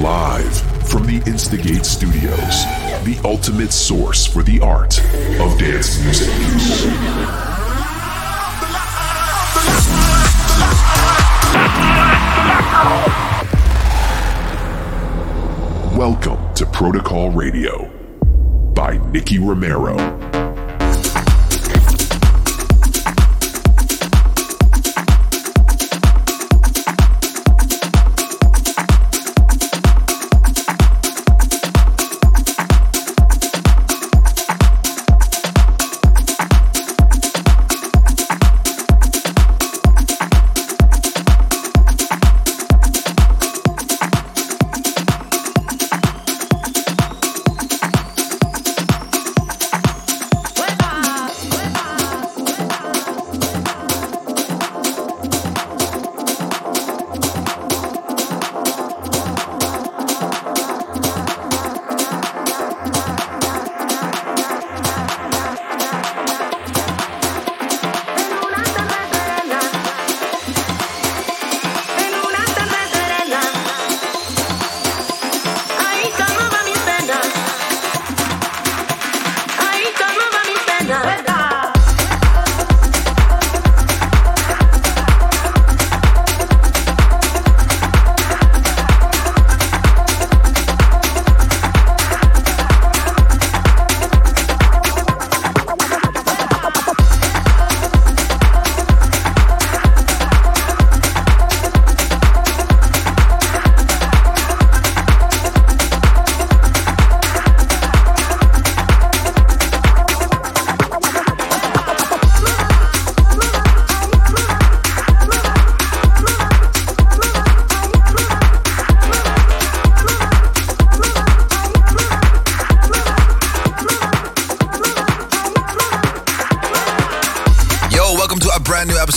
Live from the Instigate Studios, the ultimate source for the art of dance music. Welcome to Protocol Radio by Nicky Romero.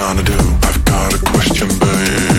gonna do? I've got a question, babe.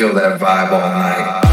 feel that vibe all night.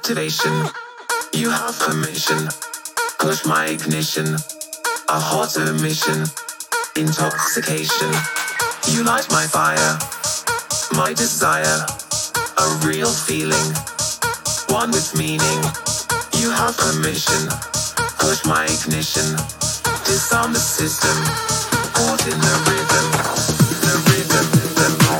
Activation. You have permission. Push my ignition. A hot emission. Intoxication. You light my fire. My desire. A real feeling. One with meaning. You have permission. Push my ignition. Disarm the system. Caught in the rhythm. The rhythm. The rhythm.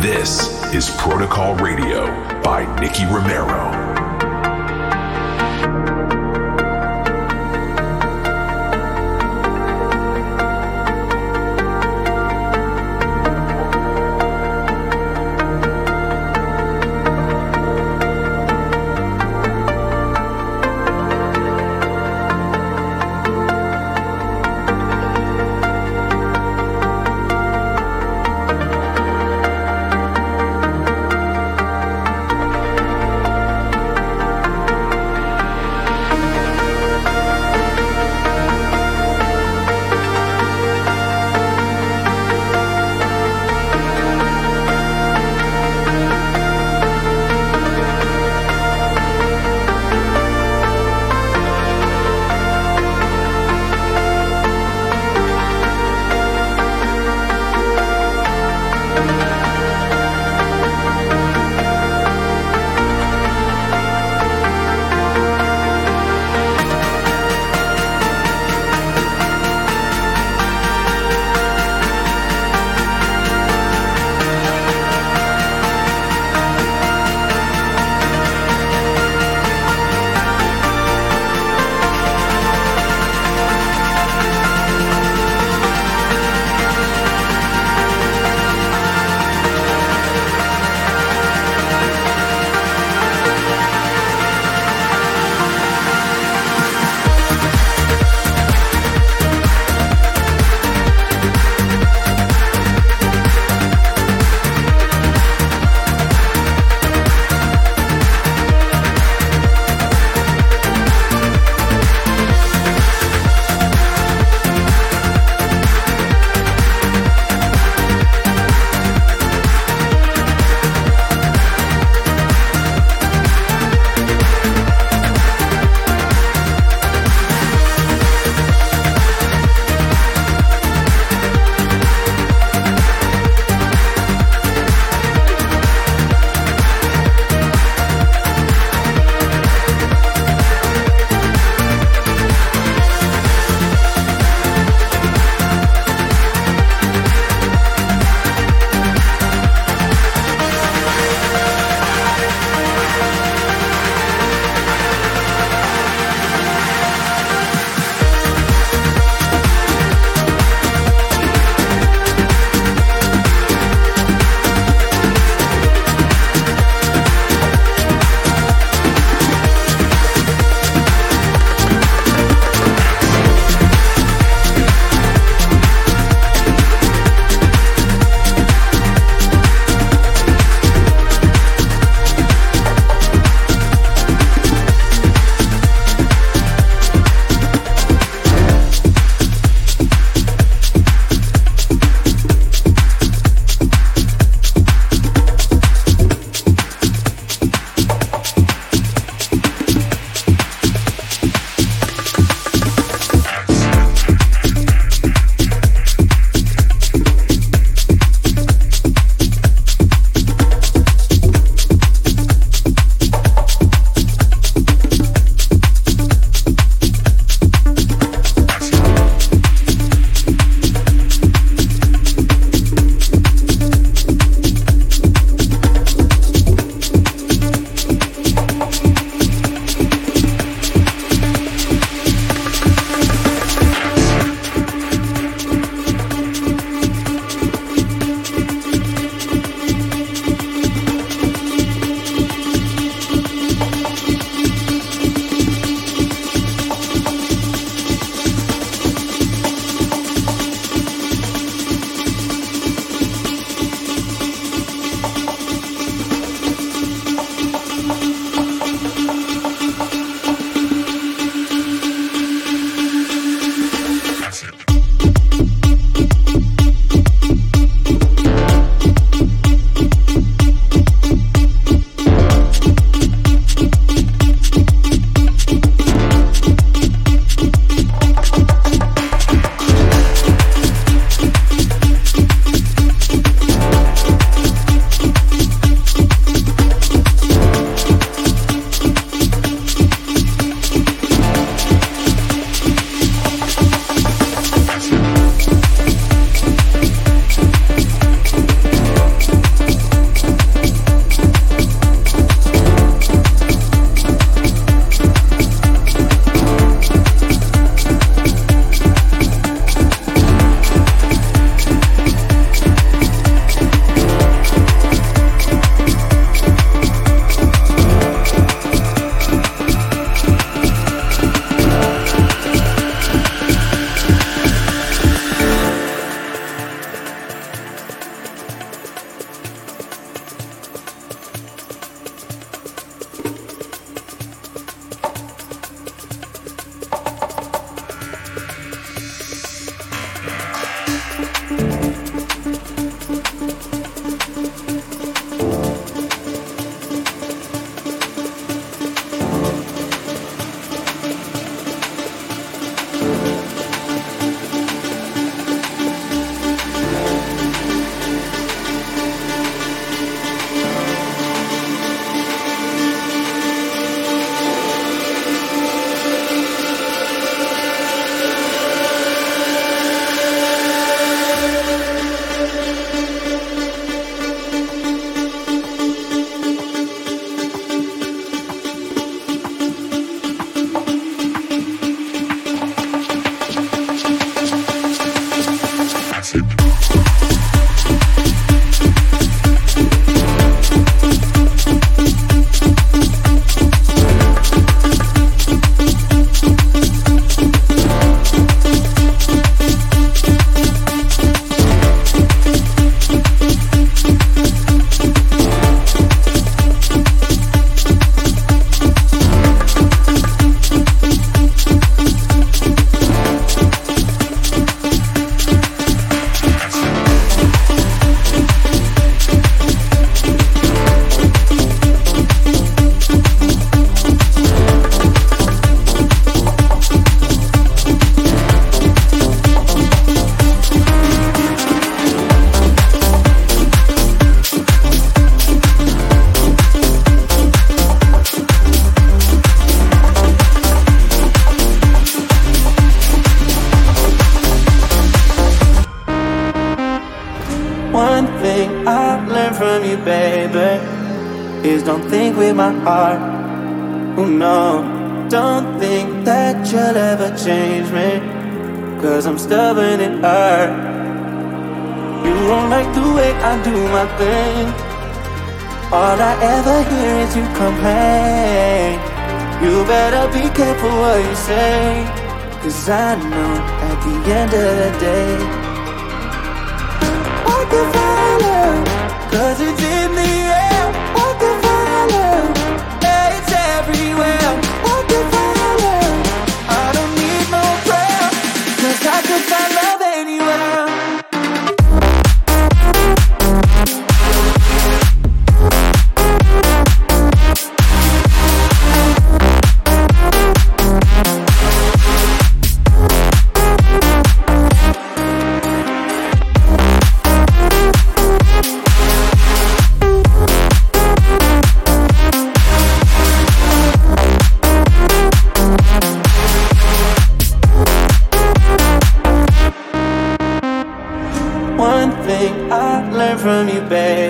This is Protocol Radio by Nicky Romero. do my thing. All I ever hear is you complain. You better be careful what you say. Cause I know at the end of the day, I can find love. Cause it's in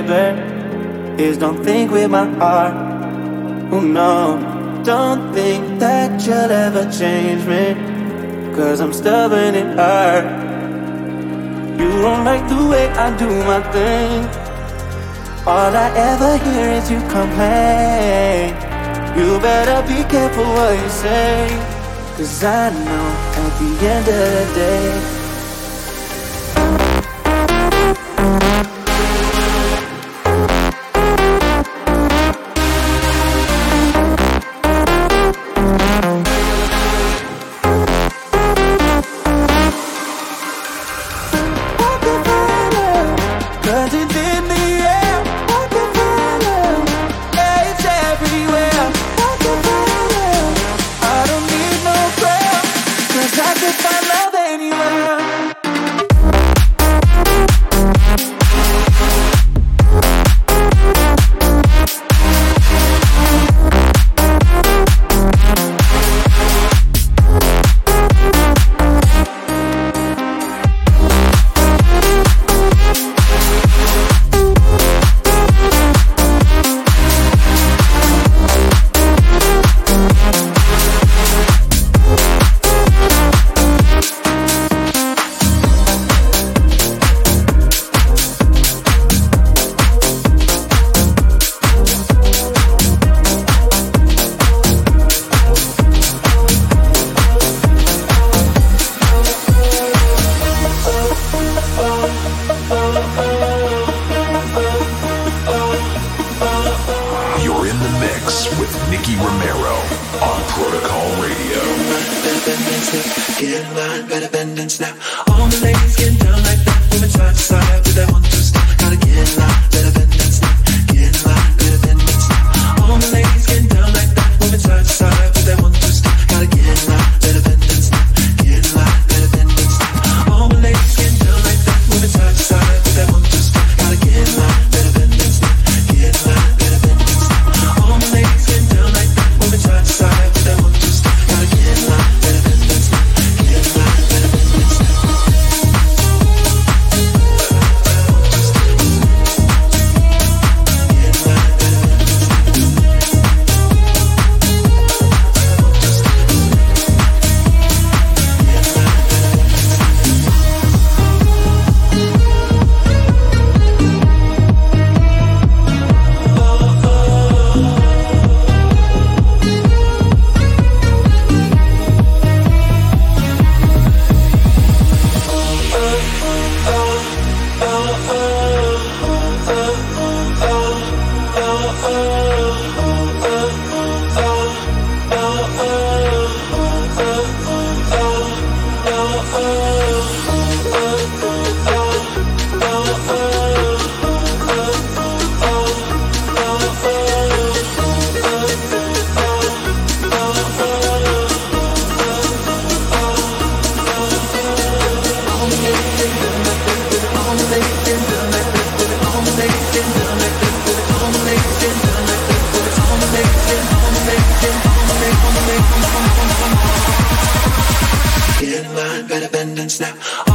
baby, is don't think with my heart. Oh no, don't think that you'll ever change me, cause I'm stubborn and hard. You don't like the way I do my thing. All I ever hear is you complain. You better be careful what you say, cause I know at the end of the day. mix with Nicky Romero on Protocol Radio. Get in line, better bend and snap. All the ladies getting down like that, women to. Gotta get in line, better bend and snap. Get in line, better bend and snap. All the ladies getting down like that, women to. Gotta get in line. snap.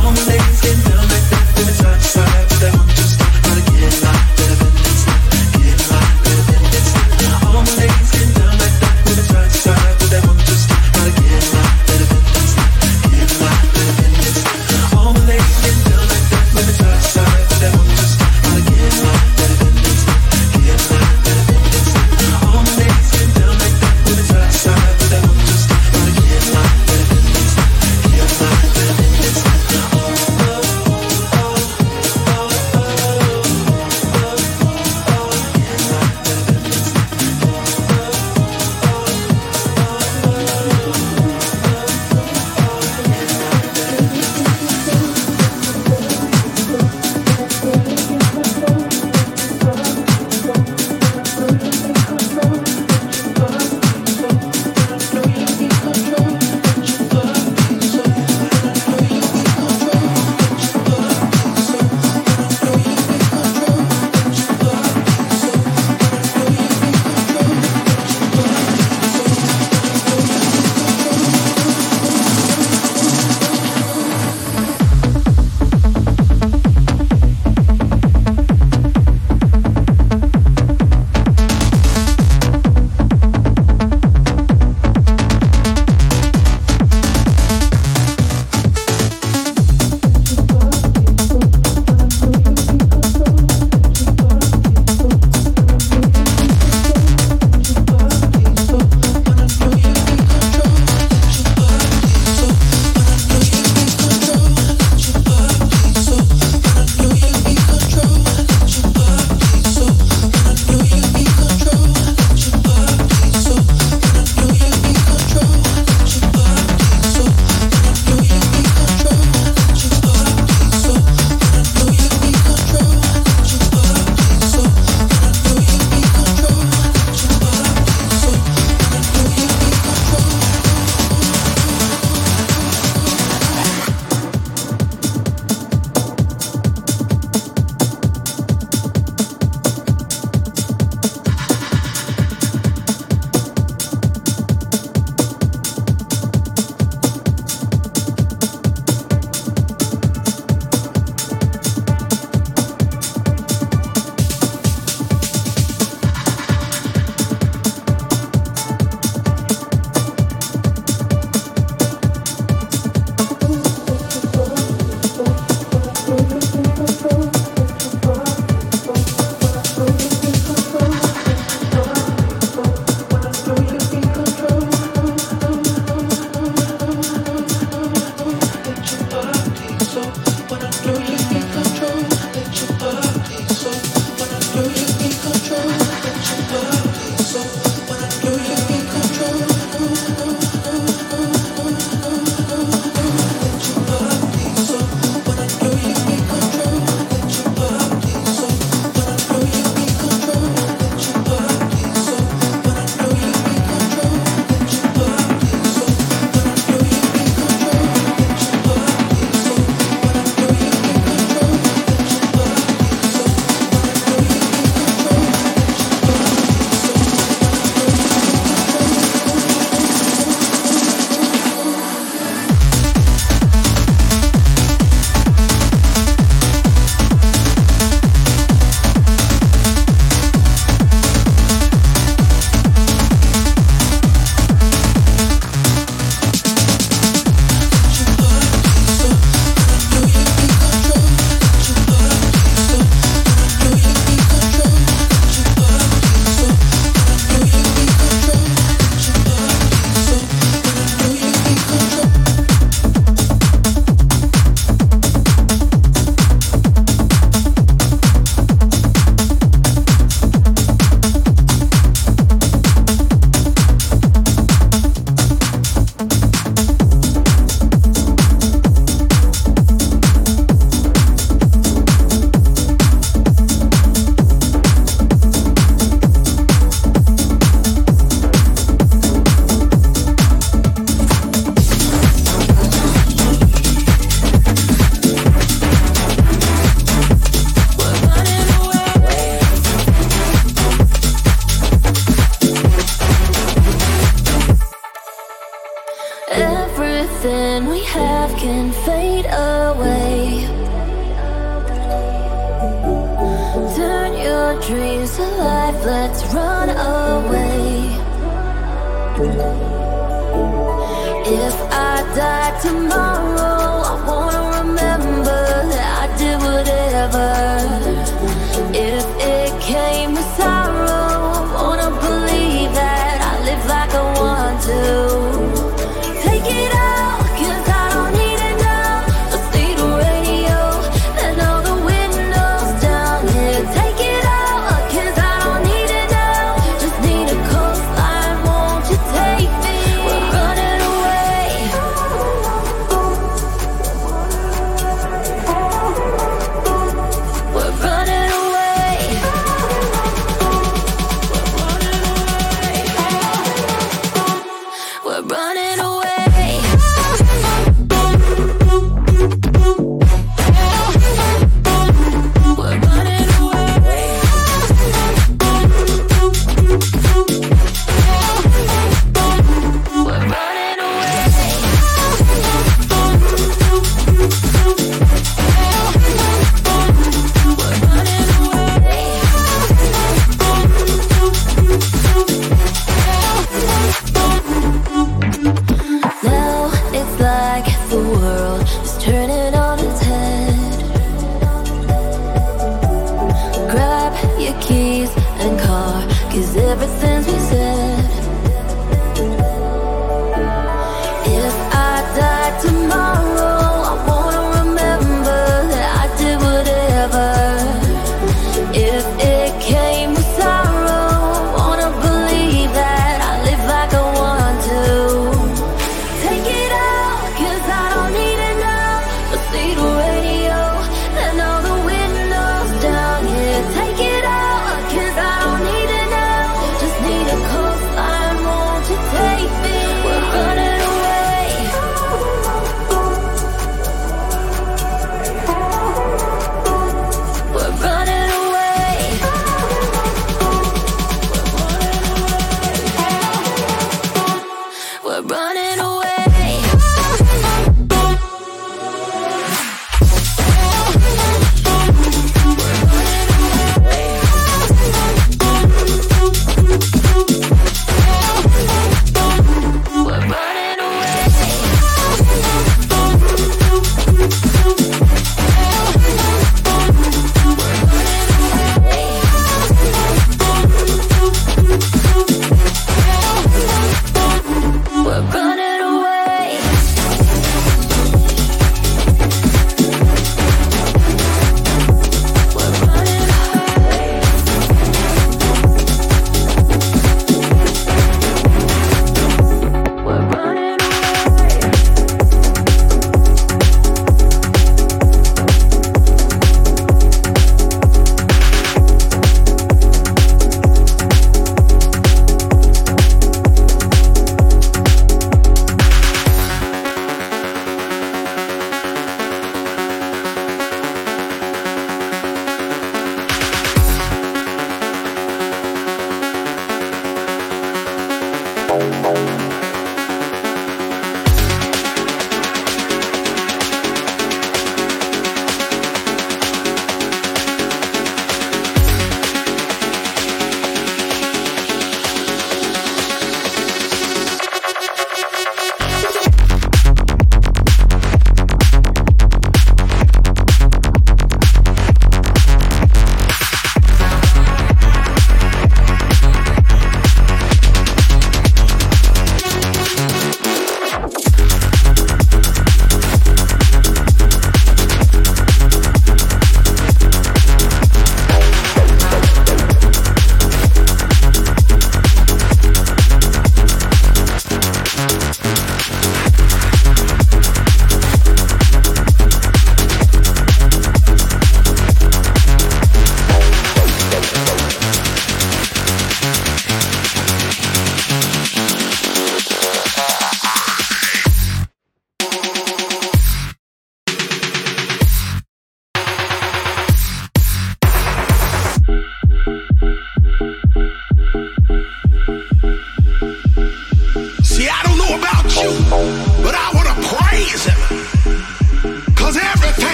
Need to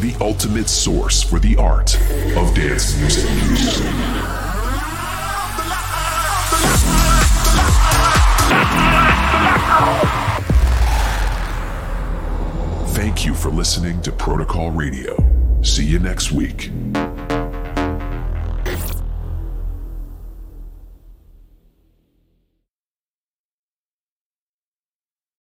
the ultimate source for the art of dance music. Thank you for listening to Protocol Radio. See you next week.